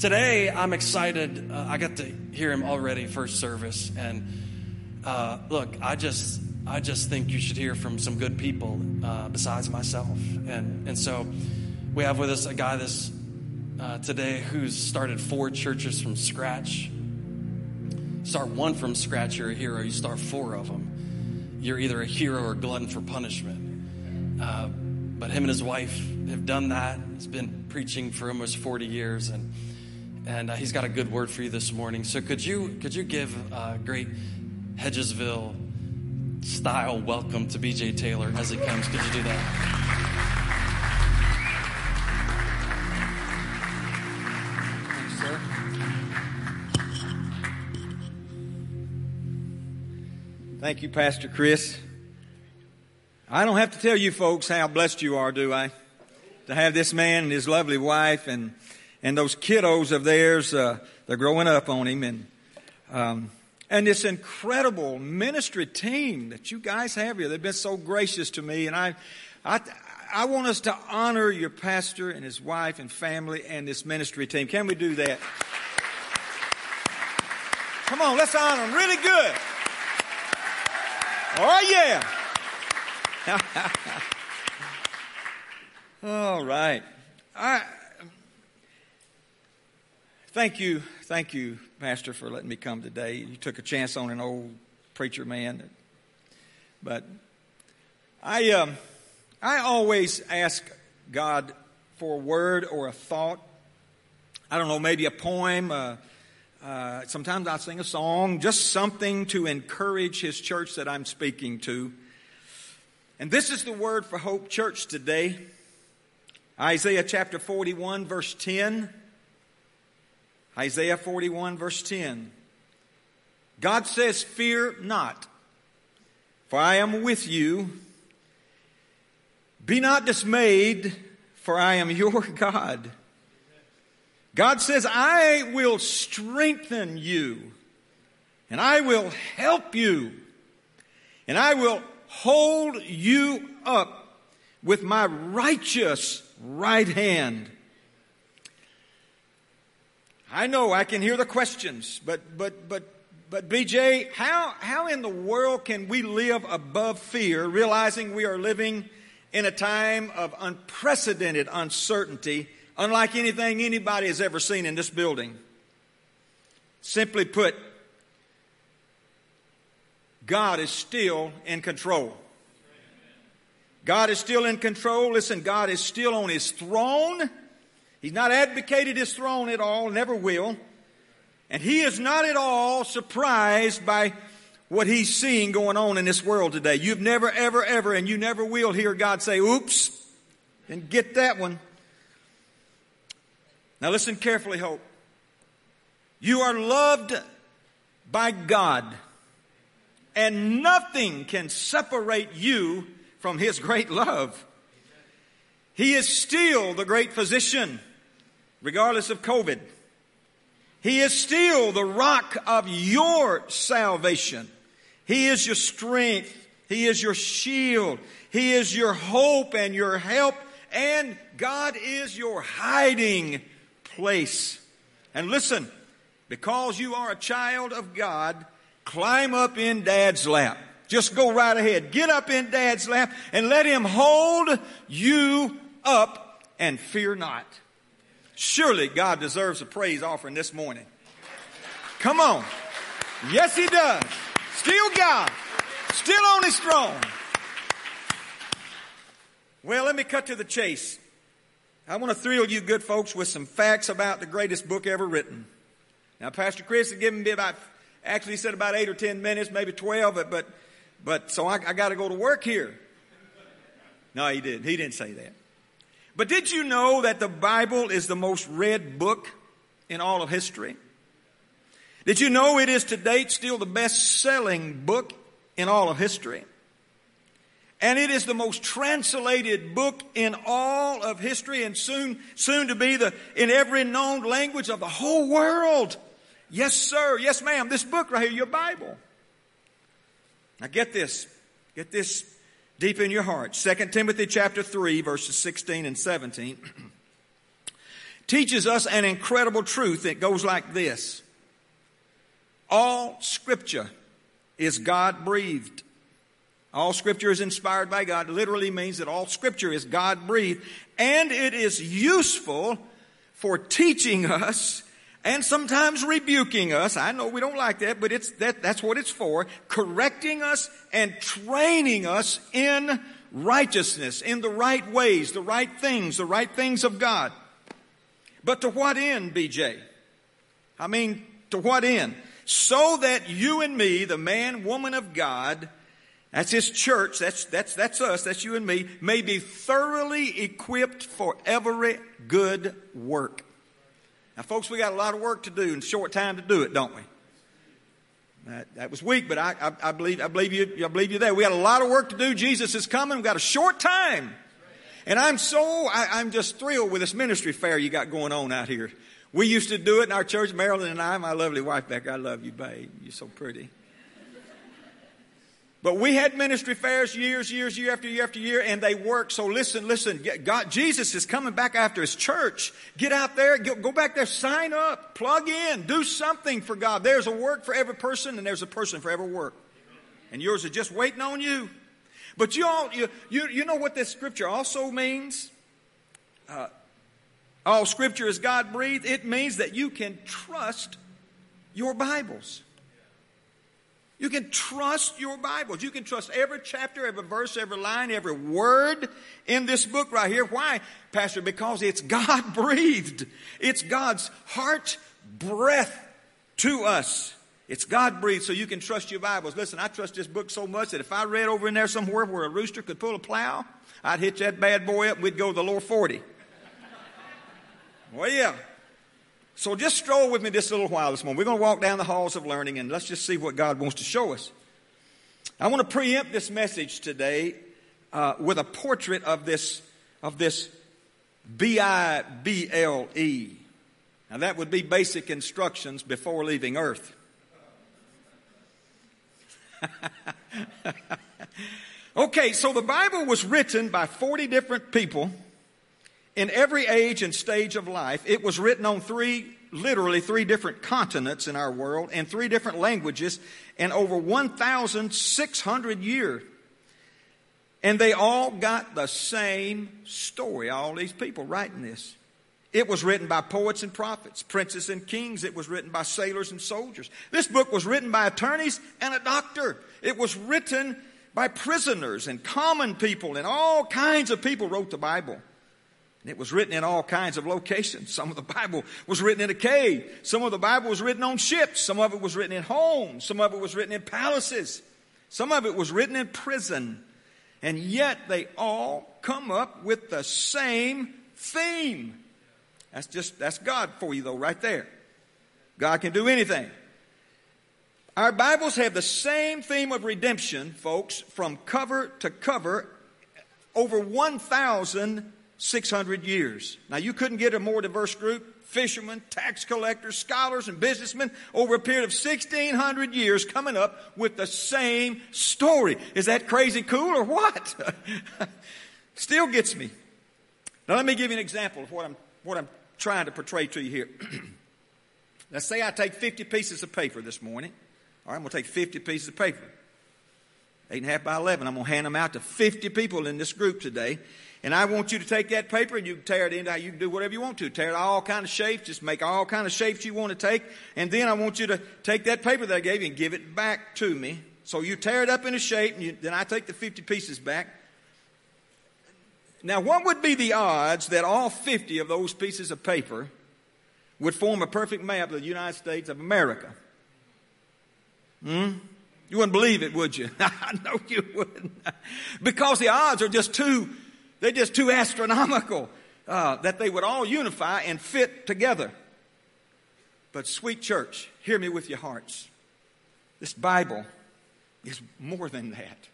today I'm excited. Uh, I got to hear him already first service, and uh, look, I just I just think you should hear from some good people uh, besides myself, and and so we have with us a guy this uh, today who's started four churches from scratch. Start one from scratch, you're a hero. You start four of them, you're either a hero or glutton for punishment. Uh, but him and his wife have done that. He's been preaching for almost 40 years, and and uh, he's got a good word for you this morning. So could you could you give a great Hedgesville style welcome to BJ Taylor as he comes? Could you do that? Thank you, Pastor Chris. I don't have to tell you folks how blessed you are, do I? To have this man and his lovely wife and and those kiddos of theirs, uh, they're growing up on him, and um, and this incredible ministry team that you guys have here. They've been so gracious to me, and I, I, I want us to honor your pastor and his wife and family and this ministry team. Can we do that? Come on, let's honor them really good. Oh yeah. All right. I, Thank you, thank you, Pastor, for letting me come today. You took a chance on an old preacher man, but I, um, I always ask God for a word or a thought. I don't know, maybe a poem. Uh, uh, sometimes I sing a song, just something to encourage His church that I'm speaking to. And this is the word for Hope Church today. Isaiah chapter 41, verse 10. Isaiah 41, verse 10. God says, Fear not, for I am with you. Be not dismayed, for I am your God. God says, I will strengthen you, and I will help you, and I will hold you up with my righteous right hand. I know I can hear the questions, but, but, but, but BJ, how, how in the world can we live above fear, realizing we are living in a time of unprecedented uncertainty, unlike anything anybody has ever seen in this building? Simply put, God is still in control. God is still in control. Listen, God is still on his throne. He's not advocated his throne at all, never will. And he is not at all surprised by what he's seeing going on in this world today. You've never, ever, ever, and you never will hear God say, oops, and get that one. Now listen carefully, Hope. You are loved by God, and nothing can separate you from His great love. He is still the great physician regardless of COVID. He is still the rock of your salvation. He is your strength. He is your shield. He is your hope and your help. And God is your hiding place. And listen, because you are a child of God, climb up in dad's lap. Just go right ahead. Get up in dad's lap and let him hold you up and fear not. Surely God deserves a praise offering this morning. Come on. Yes, He does. Still God. Still on His throne. Well, let me cut to the chase. I want to thrill you good folks with some facts about the greatest book ever written. Now, Pastor Chris has given me about, actually said about eight or ten minutes, maybe twelve, but, but, but so I, I got to go to work here. No, he didn't. He didn't say that. But did you know that the Bible is the most read book in all of history? Did you know it is to date still the best selling book in all of history? And it is the most translated book in all of history and soon, soon to be the, in every known language of the whole world. Yes, sir. Yes, ma'am. This book right here, your Bible. Now get this. Get this deep in your heart. 2 Timothy chapter 3 verses 16 and 17 teaches us an incredible truth that goes like this. All scripture is God breathed. All scripture is inspired by God. Literally means that all scripture is God breathed and it is useful for teaching us and sometimes rebuking us. I know we don't like that, but it's that, that's what it's for. Correcting us and training us in righteousness, in the right ways, the right things, the right things of God. But to what end, BJ? I mean, to what end? So that you and me, the man, woman of God, that's his church, that's, that's, that's us, that's you and me, may be thoroughly equipped for every good work. Now, folks, we got a lot of work to do in short time to do it, don't we? That, that was weak, but I, I, I, believe, I, believe you, I believe you there. We got a lot of work to do. Jesus is coming. We've got a short time. And I'm so, I, am just thrilled with this ministry fair you got going on out here. We used to do it in our church, Marilyn and I, my lovely wife Beck. I love you, babe. You're so pretty. But we had ministry fairs years, years, year after year after year, and they work. So listen, listen. God, Jesus is coming back after His church. Get out there, go back there, sign up, plug in, do something for God. There's a work for every person, and there's a person for every work. And yours is just waiting on you. But you all, you, you, you know what this scripture also means? Uh, all scripture is God breathed. It means that you can trust your Bibles. You can trust your Bibles. You can trust every chapter, every verse, every line, every word in this book right here. Why, Pastor? Because it's God breathed. It's God's heart breath to us. It's God breathed, so you can trust your Bibles. Listen, I trust this book so much that if I read over in there somewhere where a rooster could pull a plow, I'd hitch that bad boy up and we'd go to the lower 40. Well, yeah. So just stroll with me just a little while this morning. We're going to walk down the halls of learning and let's just see what God wants to show us. I want to preempt this message today uh, with a portrait of this of this B I B L E. Now that would be basic instructions before leaving Earth. okay, so the Bible was written by 40 different people in every age and stage of life. It was written on three, literally three different continents in our world and three different languages in over 1,600 years. And they all got the same story, all these people writing this. It was written by poets and prophets, princes and kings. It was written by sailors and soldiers. This book was written by attorneys and a doctor. It was written by prisoners and common people and all kinds of people wrote the Bible. And it was written in all kinds of locations. Some of the Bible was written in a cave. Some of the Bible was written on ships. Some of it was written in homes. Some of it was written in palaces. Some of it was written in prison. And yet they all come up with the same theme. That's just, that's God for you though, right there. God can do anything. Our Bibles have the same theme of redemption, folks, from cover to cover over 1,000 600 years. Now, you couldn't get a more diverse group fishermen, tax collectors, scholars, and businessmen over a period of 1600 years coming up with the same story. Is that crazy cool or what? Still gets me. Now, let me give you an example of what I'm, what I'm trying to portray to you here. Let's say I take 50 pieces of paper this morning. All right, I'm going to take 50 pieces of paper. Eight and a half by 11. I'm going to hand them out to 50 people in this group today. And I want you to take that paper and you can tear it into, you can do whatever you want to. Tear it all kind of shapes, just make all kind of shapes you want to take. And then I want you to take that paper that I gave you and give it back to me. So you tear it up in a shape and you, then I take the 50 pieces back. Now what would be the odds that all 50 of those pieces of paper would form a perfect map of the United States of America? Hmm? You wouldn't believe it, would you? I know you wouldn't. because the odds are just too they're just too astronomical uh, that they would all unify and fit together. But, sweet church, hear me with your hearts. This Bible is more than that.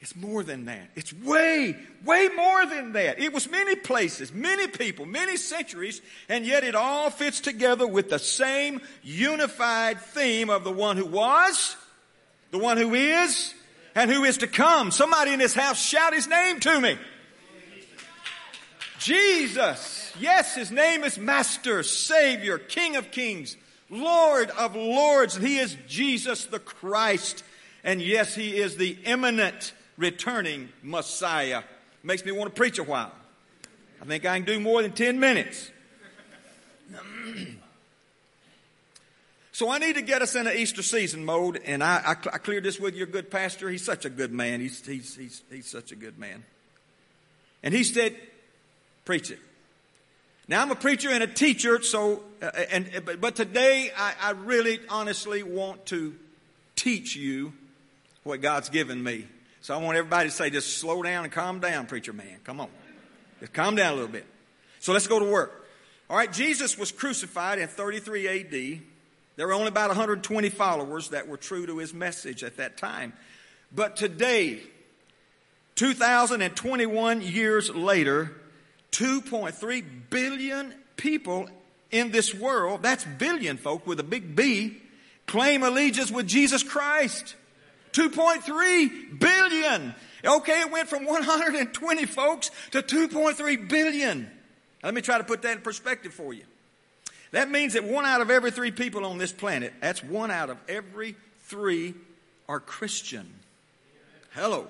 It's more than that. It's way, way more than that. It was many places, many people, many centuries, and yet it all fits together with the same unified theme of the one who was, the one who is, and who is to come. Somebody in this house shout his name to me. Jesus. Yes, his name is Master, Savior, King of Kings, Lord of Lords. He is Jesus the Christ. And yes, he is the imminent returning Messiah. Makes me want to preach a while. I think I can do more than 10 minutes. so I need to get us in an Easter season mode, and I, I, I cleared this with your good pastor. He's such a good man. He's, he's, he's, he's such a good man. And he said, Preach it. Now I'm a preacher and a teacher, so uh, and but, but today I, I really honestly want to teach you what God's given me. So I want everybody to say, just slow down and calm down, preacher man. Come on. Just calm down a little bit. So let's go to work. All right, Jesus was crucified in 33 AD. There were only about 120 followers that were true to his message at that time. But today, 2021 years later, 2.3 billion people in this world, that's billion folk with a big B, claim allegiance with Jesus Christ. 2.3 billion. Okay, it went from 120 folks to 2.3 billion. Let me try to put that in perspective for you. That means that one out of every three people on this planet, that's one out of every three are Christian. Hello.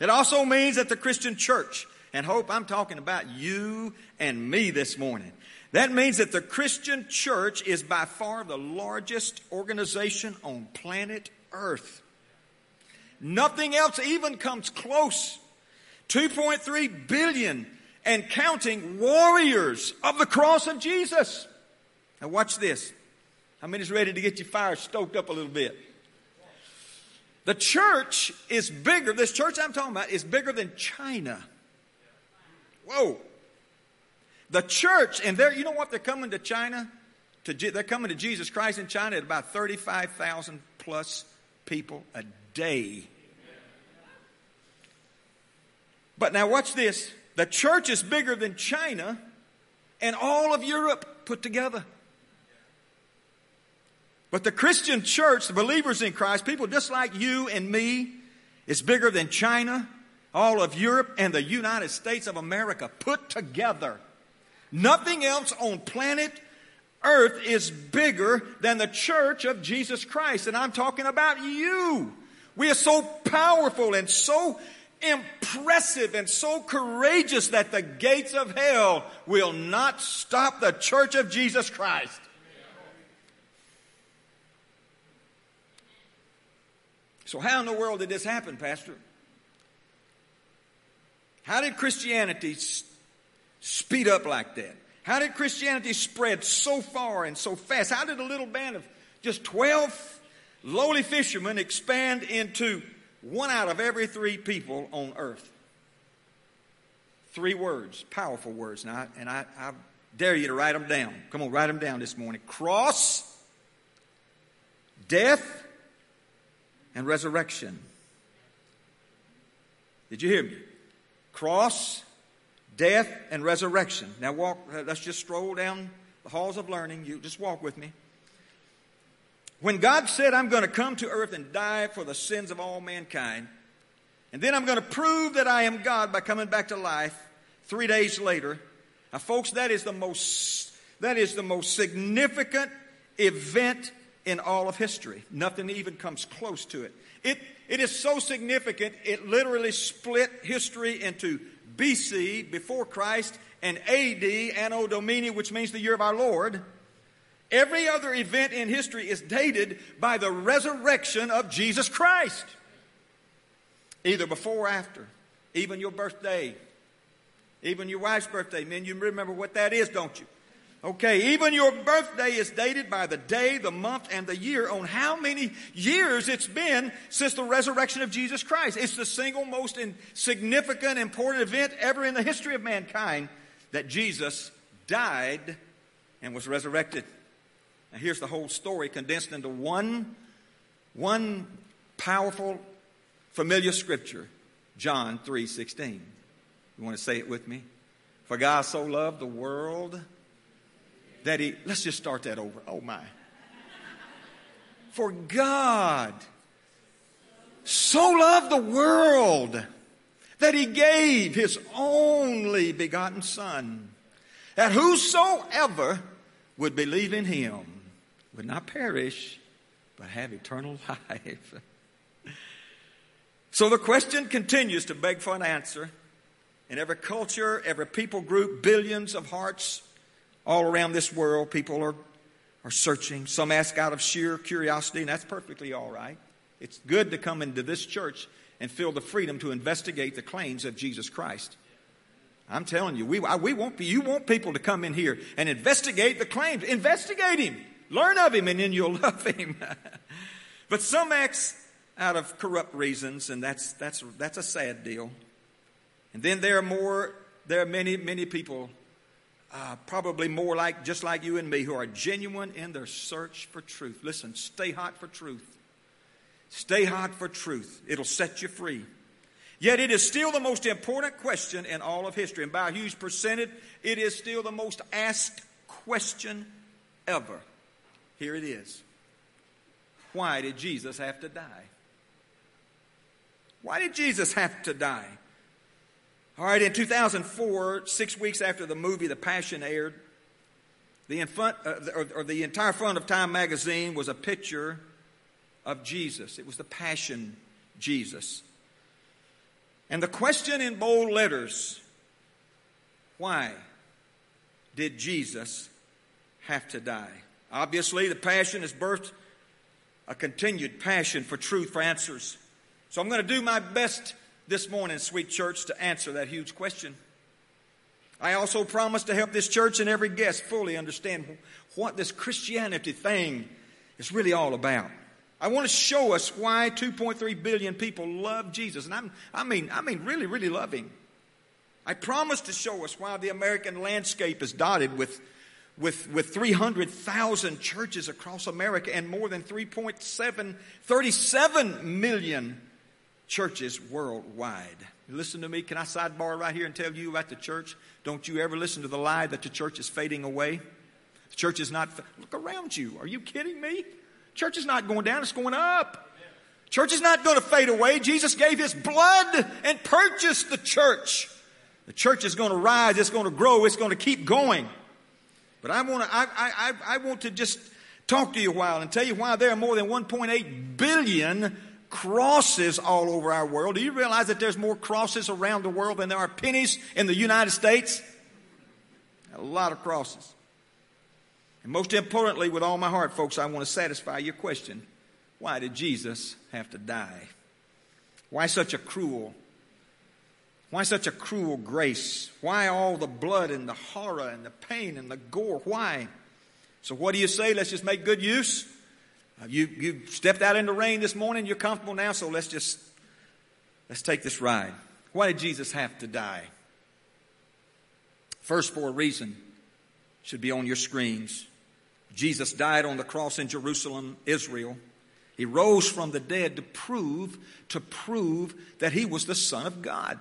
It also means that the Christian church, and hope I'm talking about you and me this morning. That means that the Christian church is by far the largest organization on planet Earth. Nothing else even comes close. 2.3 billion and counting warriors of the cross of Jesus. Now watch this. How many's ready to get your fire stoked up a little bit? The church is bigger, this church I'm talking about is bigger than China. Whoa. The church, and they're, you know what? They're coming to China. To, they're coming to Jesus Christ in China at about 35,000 plus people a day. But now watch this. The church is bigger than China and all of Europe put together. But the Christian church, the believers in Christ, people just like you and me, is bigger than China, all of Europe, and the United States of America put together. Nothing else on planet Earth is bigger than the church of Jesus Christ. And I'm talking about you. We are so powerful and so impressive and so courageous that the gates of hell will not stop the church of Jesus Christ. So, how in the world did this happen, Pastor? How did Christianity speed up like that? How did Christianity spread so far and so fast? How did a little band of just 12 lowly fishermen expand into one out of every three people on earth. Three words, powerful words. Now, and I, I dare you to write them down. Come on, write them down this morning. Cross, death, and resurrection. Did you hear me? Cross, death, and resurrection. Now walk, uh, let's just stroll down the halls of learning. You just walk with me. When God said, I'm going to come to earth and die for the sins of all mankind, and then I'm going to prove that I am God by coming back to life three days later. Now, folks, that is the most, that is the most significant event in all of history. Nothing even comes close to it. It, it is so significant, it literally split history into BC, before Christ, and AD, Anno Domini, which means the year of our Lord. Every other event in history is dated by the resurrection of Jesus Christ. Either before or after. Even your birthday. Even your wife's birthday. Men, you remember what that is, don't you? Okay, even your birthday is dated by the day, the month, and the year on how many years it's been since the resurrection of Jesus Christ. It's the single most significant, important event ever in the history of mankind that Jesus died and was resurrected. Now here's the whole story condensed into one, one powerful, familiar scripture. John 3:16. You want to say it with me? For God so loved the world that he let's just start that over. Oh my. For God so loved the world that he gave his only begotten son that whosoever would believe in him would not perish, but have eternal life. so the question continues to beg for an answer. In every culture, every people group, billions of hearts all around this world, people are, are searching. Some ask out of sheer curiosity, and that's perfectly all right. It's good to come into this church and feel the freedom to investigate the claims of Jesus Christ. I'm telling you, we, we want, you want people to come in here and investigate the claims. Investigate him. Learn of him and then you'll love him. but some acts out of corrupt reasons, and that's, that's, that's a sad deal. And then there are more, there are many, many people, uh, probably more like, just like you and me, who are genuine in their search for truth. Listen, stay hot for truth. Stay hot for truth. It'll set you free. Yet it is still the most important question in all of history. And by a huge percentage, it is still the most asked question ever. Here it is. Why did Jesus have to die? Why did Jesus have to die? All right, in 2004, six weeks after the movie The Passion aired, the, infant, uh, or, or the entire front of Time magazine was a picture of Jesus. It was the Passion Jesus. And the question in bold letters why did Jesus have to die? Obviously, the passion has birthed a continued passion for truth, for answers. So I'm going to do my best this morning, sweet church, to answer that huge question. I also promise to help this church and every guest fully understand what this Christianity thing is really all about. I want to show us why 2.3 billion people love Jesus. And I'm, I mean, I mean, really, really love him. I promise to show us why the American landscape is dotted with, with, with 300,000 churches across America and more than 3.7, 37 million churches worldwide. Listen to me. Can I sidebar right here and tell you about the church? Don't you ever listen to the lie that the church is fading away? The church is not. Look around you. Are you kidding me? Church is not going down, it's going up. Church is not going to fade away. Jesus gave his blood and purchased the church. The church is going to rise, it's going to grow, it's going to keep going. But I want to, I, I, I want to just talk to you a while and tell you why there are more than 1.8 billion crosses all over our world. Do you realize that there's more crosses around the world than there are pennies in the United States? A lot of crosses. And most importantly, with all my heart, folks, I want to satisfy your question. Why did Jesus have to die? Why such a cruel? Why such a cruel grace? Why all the blood and the horror and the pain and the gore? Why? So what do you say? Let's just make good use. Uh, you, you stepped out in the rain this morning. You're comfortable now. So let's just, let's take this ride. Why did Jesus have to die? First, for a reason should be on your screens. Jesus died on the cross in Jerusalem, Israel. He rose from the dead to prove, to prove that he was the Son of God.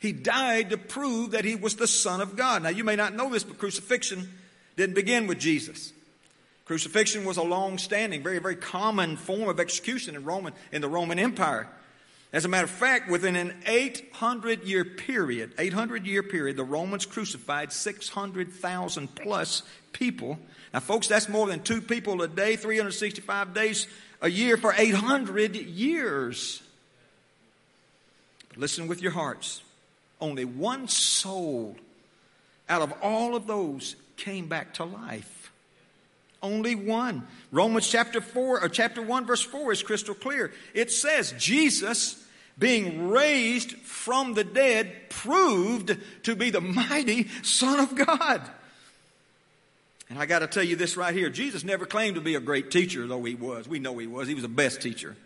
He died to prove that he was the Son of God. Now, you may not know this, but crucifixion didn't begin with Jesus. Crucifixion was a long standing, very, very common form of execution in, Roman, in the Roman Empire. As a matter of fact, within an 800 year period, 800 year period, the Romans crucified 600,000 plus people. Now, folks, that's more than two people a day, 365 days a year for 800 years. But listen with your hearts. Only one soul out of all of those came back to life. Only one. Romans chapter 4 or chapter 1 verse 4 is crystal clear. It says Jesus being raised from the dead proved to be the mighty son of God. And I got to tell you this right here. Jesus never claimed to be a great teacher, though he was. We know he was. He was the best teacher.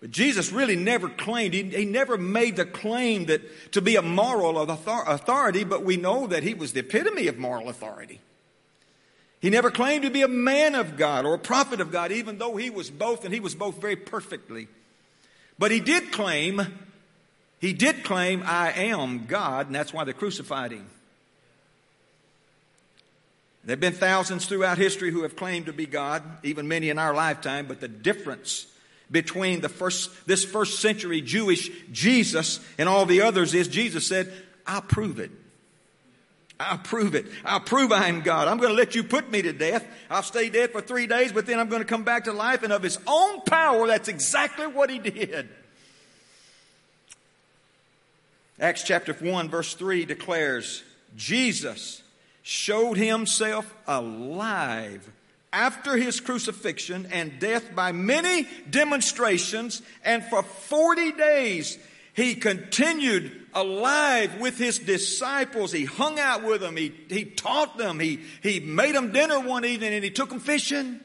But Jesus really never claimed, he, he never made the claim that to be a moral authority, but we know that he was the epitome of moral authority. He never claimed to be a man of God or a prophet of God, even though he was both, and he was both very perfectly. But he did claim, he did claim, I am God, and that's why they crucified him. There have been thousands throughout history who have claimed to be God, even many in our lifetime, but the difference between the first, this first century Jewish Jesus and all the others is Jesus said, I'll prove it. I'll prove it. I'll prove I am God. I'm going to let you put me to death. I'll stay dead for three days, but then I'm going to come back to life. And of his own power, that's exactly what he did. Acts chapter 1, verse 3 declares Jesus showed himself alive after his crucifixion and death by many demonstrations, and for 40 days he continued alive with his disciples. He hung out with them. He, he taught them. He, he made them dinner one evening and he took them fishing.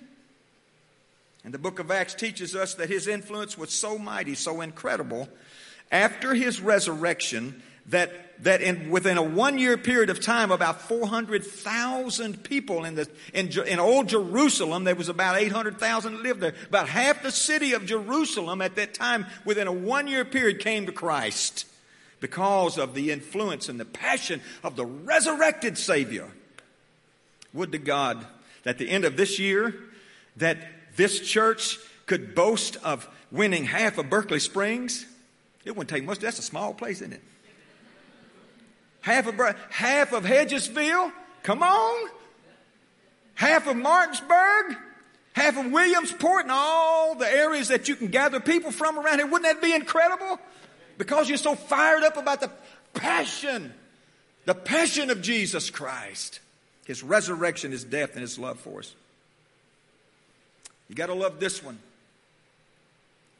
And the book of Acts teaches us that his influence was so mighty, so incredible, after his resurrection that, that in, within a one year period of time, about 400,000 people in, the, in, in old Jerusalem, there was about 800,000 lived there. About half the city of Jerusalem at that time, within a one year period, came to Christ because of the influence and the passion of the resurrected Savior. Would to God that the end of this year, that this church could boast of winning half of Berkeley Springs. It wouldn't take much. That's a small place, isn't it? Half of, half of Hedgesville? Come on. Half of Martinsburg? Half of Williamsport and all the areas that you can gather people from around here. Wouldn't that be incredible? Because you're so fired up about the passion, the passion of Jesus Christ. His resurrection, His death, and His love for us. You got to love this one.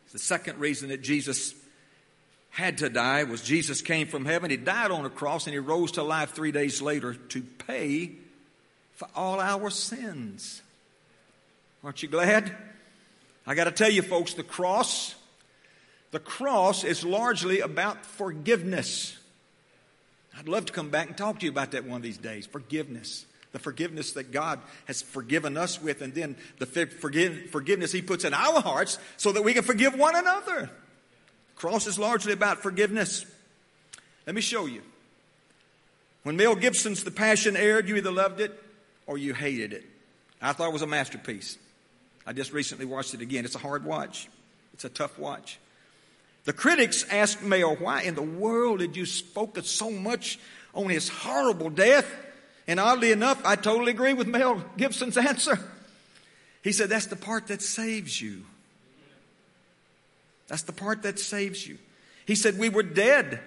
It's the second reason that Jesus had to die was Jesus came from heaven. He died on a cross and he rose to life three days later to pay for all our sins. Aren't you glad? I got to tell you, folks, the cross, the cross is largely about forgiveness. I'd love to come back and talk to you about that one of these days. Forgiveness. The forgiveness that God has forgiven us with, and then the forgiveness He puts in our hearts so that we can forgive one another. Cross is largely about forgiveness. Let me show you. When Mel Gibson's The Passion aired, you either loved it or you hated it. I thought it was a masterpiece. I just recently watched it again. It's a hard watch, it's a tough watch. The critics asked Mel, why in the world did you focus so much on his horrible death? And oddly enough, I totally agree with Mel Gibson's answer. He said, That's the part that saves you. That's the part that saves you. He said, We were dead.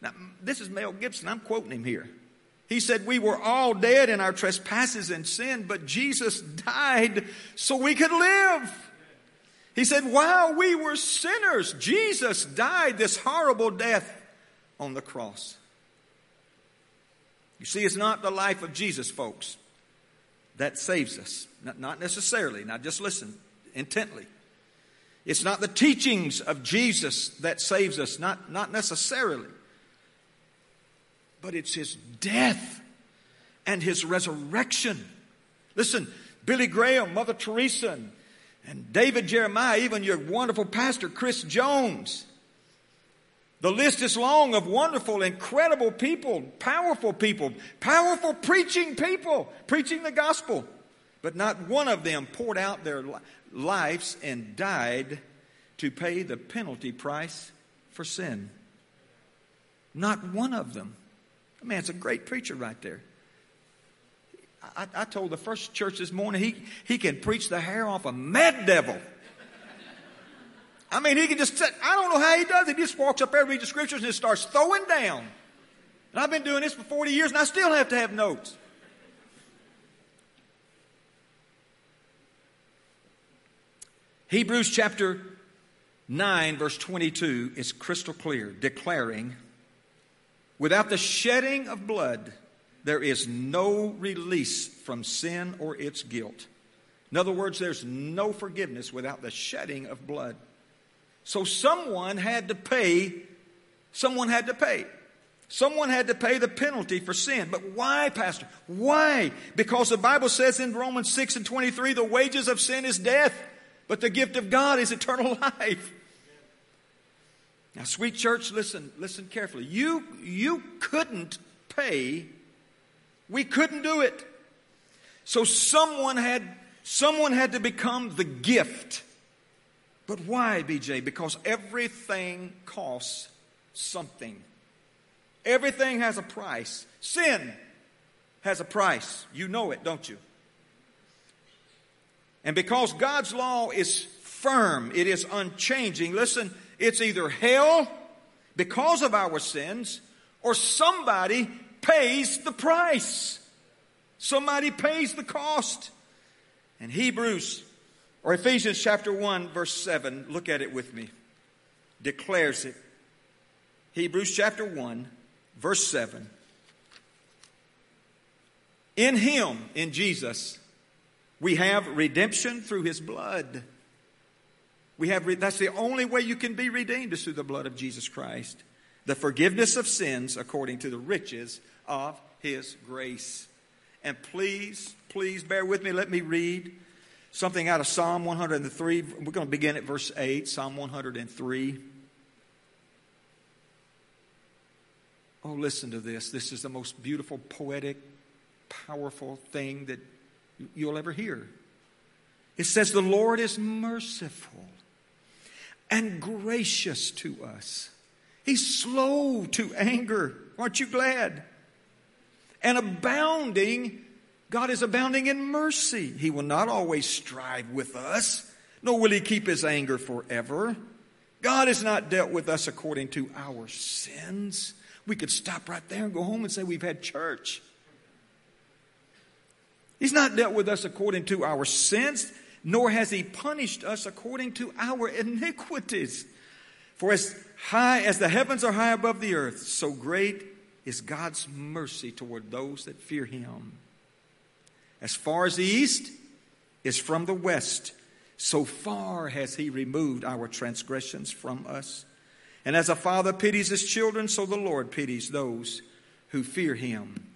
Now, this is Mel Gibson. I'm quoting him here. He said, We were all dead in our trespasses and sin, but Jesus died so we could live. He said, While we were sinners, Jesus died this horrible death on the cross. You see, it's not the life of Jesus, folks, that saves us. Not necessarily. Now, just listen intently. It's not the teachings of Jesus that saves us, not, not necessarily. But it's his death and his resurrection. Listen, Billy Graham, Mother Teresa, and, and David Jeremiah, even your wonderful pastor, Chris Jones. The list is long of wonderful, incredible people, powerful people, powerful preaching people, preaching the gospel. But not one of them poured out their lives and died to pay the penalty price for sin. Not one of them. I Man, it's a great preacher right there. I, I, told the first church this morning he, he can preach the hair off a mad devil. I mean, he can just, I don't know how he does it. He just walks up there, reads the scriptures, and just starts throwing down. And I've been doing this for 40 years, and I still have to have notes. Hebrews chapter 9, verse 22 is crystal clear, declaring, without the shedding of blood, there is no release from sin or its guilt. In other words, there's no forgiveness without the shedding of blood. So someone had to pay, someone had to pay. Someone had to pay the penalty for sin. But why, Pastor? Why? Because the Bible says in Romans 6 and 23, the wages of sin is death. But the gift of God is eternal life. Now, sweet church, listen, listen carefully. You, you couldn't pay. We couldn't do it. So someone had, someone had to become the gift. But why, BJ? Because everything costs something. Everything has a price. Sin has a price. You know it, don't you? And because God's law is firm, it is unchanging, listen, it's either hell because of our sins or somebody pays the price. Somebody pays the cost. And Hebrews or Ephesians chapter 1 verse 7, look at it with me, declares it. Hebrews chapter 1 verse 7. In Him, in Jesus, we have redemption through His blood. We have, that's the only way you can be redeemed is through the blood of Jesus Christ. The forgiveness of sins according to the riches of His grace. And please, please bear with me. Let me read something out of Psalm 103. We're going to begin at verse 8, Psalm 103. Oh, listen to this. This is the most beautiful, poetic, powerful thing that you'll ever hear. It says, The Lord is merciful and gracious to us. He's slow to anger. Aren't you glad? And abounding, God is abounding in mercy. He will not always strive with us, nor will He keep His anger forever. God has not dealt with us according to our sins. We could stop right there and go home and say we've had church. He's not dealt with us according to our sins, nor has he punished us according to our iniquities. For as high as the heavens are high above the earth, so great is God's mercy toward those that fear him. As far as the east is from the west, so far has he removed our transgressions from us. And as a father pities his children, so the Lord pities those who fear him.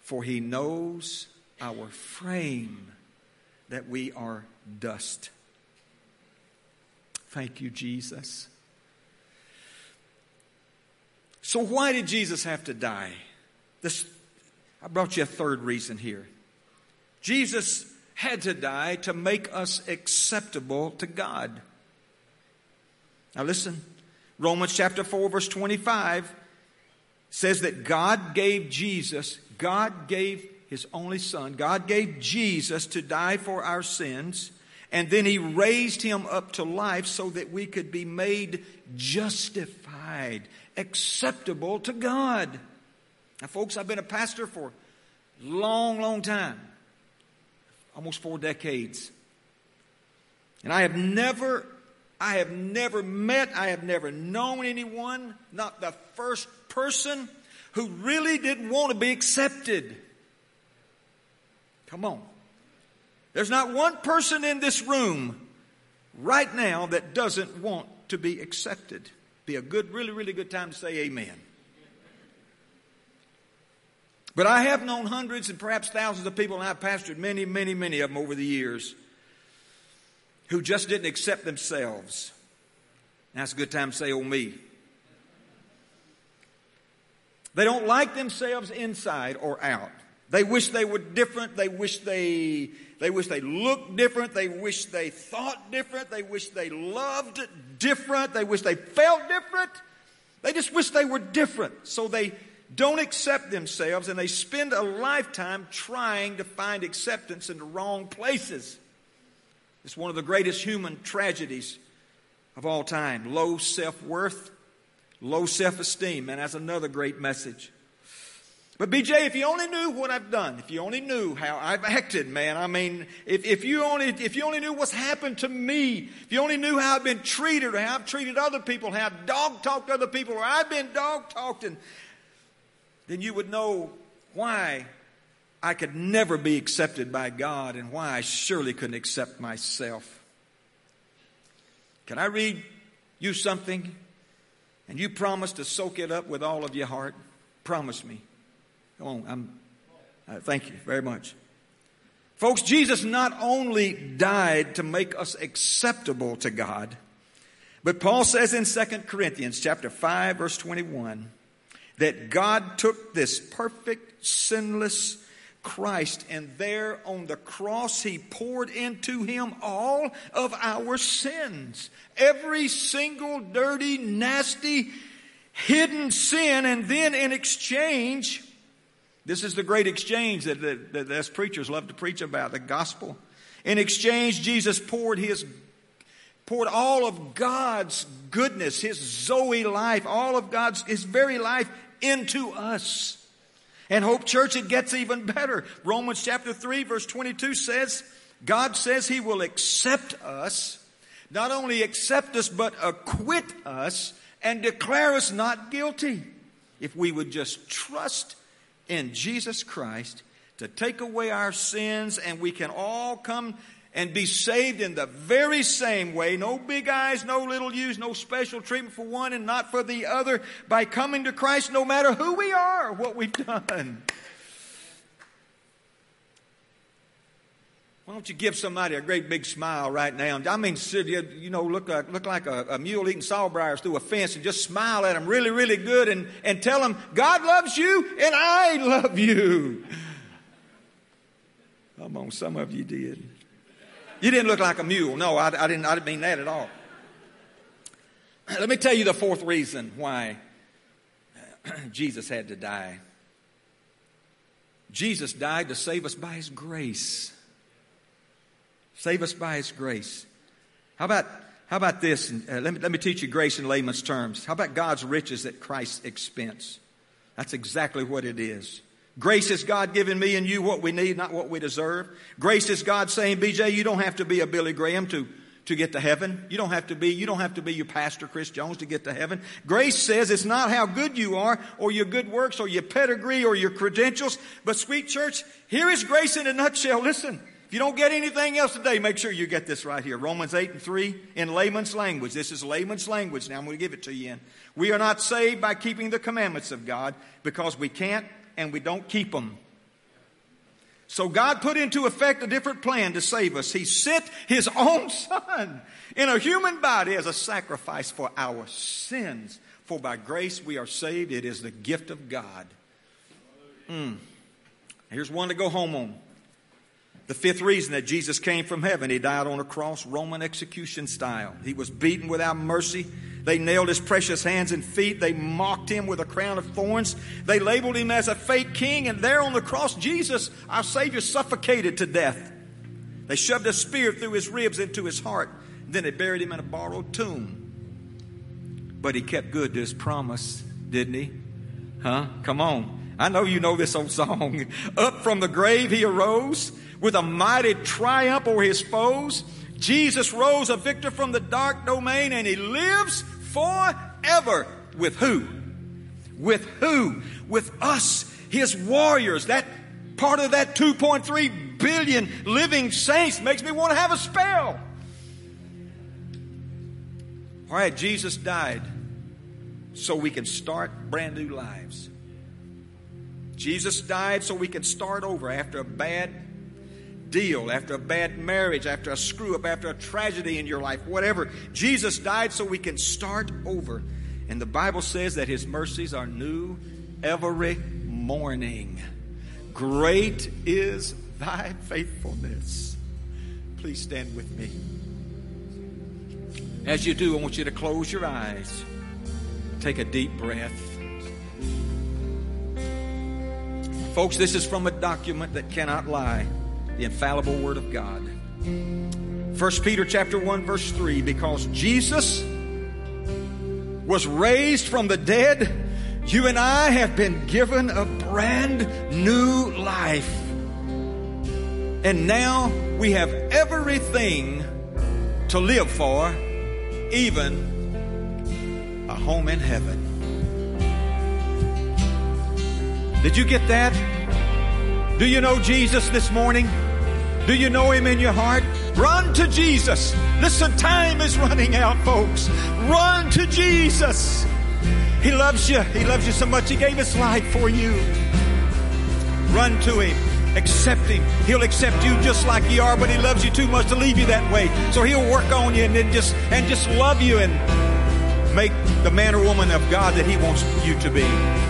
For he knows our frame, that we are dust. Thank you, Jesus. So, why did Jesus have to die? This, I brought you a third reason here. Jesus had to die to make us acceptable to God. Now, listen Romans chapter 4, verse 25 says that God gave Jesus, God gave his only son, God gave Jesus to die for our sins, and then he raised him up to life so that we could be made justified, acceptable to God. Now, folks, I've been a pastor for a long, long time, almost four decades. And I have never I have never met, I have never known anyone, not the first person, who really didn't want to be accepted. Come on. There's not one person in this room right now that doesn't want to be accepted. Be a good, really, really good time to say amen. But I have known hundreds and perhaps thousands of people, and I've pastored many, many, many of them over the years who just didn't accept themselves. That's a good time to say, oh, me. They don't like themselves inside or out. They wish they were different. They wish they, they wish they looked different. They wish they thought different. They wish they loved different. They wish they felt different. They just wish they were different. So they don't accept themselves and they spend a lifetime trying to find acceptance in the wrong places. It's one of the greatest human tragedies of all time. Low self worth, low self esteem. And that's another great message. But BJ, if you only knew what I've done, if you only knew how I've acted, man, I mean, if, if you only, if you only knew what's happened to me, if you only knew how I've been treated or how I've treated other people, how I've dog talked other people or I've been dog talked, and then you would know why I could never be accepted by God and why I surely couldn't accept myself. Can I read you something? And you promise to soak it up with all of your heart? Promise me. Come on, I'm, uh, thank you very much. Folks, Jesus not only died to make us acceptable to God, but Paul says in 2 Corinthians chapter 5 verse 21 that God took this perfect, sinless, Christ, and there on the cross, He poured into Him all of our sins. Every single dirty, nasty, hidden sin, and then in exchange, This is the great exchange that, that, that us preachers love to preach about, the gospel. In exchange, Jesus poured his poured all of God's goodness, his Zoe life, all of God's his very life into us. And Hope Church, it gets even better. Romans chapter 3, verse 22 says, God says He will accept us, not only accept us, but acquit us and declare us not guilty if we would just trust in Jesus Christ to take away our sins and we can all come and be saved in the very same way. No big I's, no little U's, no special treatment for one and not for the other by coming to Christ no matter who we are or what we've done. Why don't you give somebody a great big smile right now? I mean, you know, look like, look like a, a mule eating sawbriars through a fence and just smile at them really, really good and, and tell them, God loves you and I love you. Come on, some of you did. You didn't look like a mule. No, I, I, didn't, I didn't mean that at all. Let me tell you the fourth reason why Jesus had to die. Jesus died to save us by His grace. Save us by His grace. How about, how about this? Uh, let, me, let me teach you grace in layman's terms. How about God's riches at Christ's expense? That's exactly what it is. Grace is God giving me and you what we need, not what we deserve. Grace is God saying, BJ, you don't have to be a Billy Graham to, to get to heaven. You don't have to be, you don't have to be your pastor, Chris Jones, to get to heaven. Grace says it's not how good you are or your good works or your pedigree or your credentials, but sweet church, here is grace in a nutshell. Listen. If you don't get anything else today, make sure you get this right here. Romans 8 and 3 in layman's language. This is layman's language. Now I'm going to give it to you in. We are not saved by keeping the commandments of God because we can't and we don't keep them. So God put into effect a different plan to save us. He sent His own Son in a human body as a sacrifice for our sins. For by grace we are saved. It is the gift of God. Mm. Here's one to go home on. The fifth reason that Jesus came from heaven, he died on a cross, Roman execution style. He was beaten without mercy. They nailed his precious hands and feet. They mocked him with a crown of thorns. They labeled him as a fake king. And there on the cross, Jesus, our Savior, suffocated to death. They shoved a spear through his ribs into his heart. Then they buried him in a borrowed tomb. But he kept good to his promise, didn't he? Huh? Come on. I know you know this old song. Up from the grave he arose with a mighty triumph over his foes. Jesus rose a victor from the dark domain and he lives forever. With who? With who? With us, his warriors. That part of that 2.3 billion living saints makes me want to have a spell. All right, Jesus died so we can start brand new lives. Jesus died so we can start over after a bad deal, after a bad marriage, after a screw up, after a tragedy in your life, whatever. Jesus died so we can start over. And the Bible says that His mercies are new every morning. Great is thy faithfulness. Please stand with me. As you do, I want you to close your eyes. Take a deep breath. Folks, this is from a document that cannot lie the infallible word of God. 1 Peter chapter 1 verse 3 because Jesus was raised from the dead, you and I have been given a brand new life. And now we have everything to live for, even a home in heaven. Did you get that? Do you know Jesus this morning? Do you know Him in your heart? Run to Jesus. Listen, time is running out, folks. Run to Jesus. He loves you. He loves you so much. He gave His life for you. Run to Him. Accept Him. He'll accept you just like you are, but He loves you too much to leave you that way. So He'll work on you and then just, and just love you and make the man or woman of God that He wants you to be.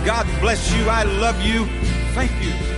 God bless you. I love you. Thank you.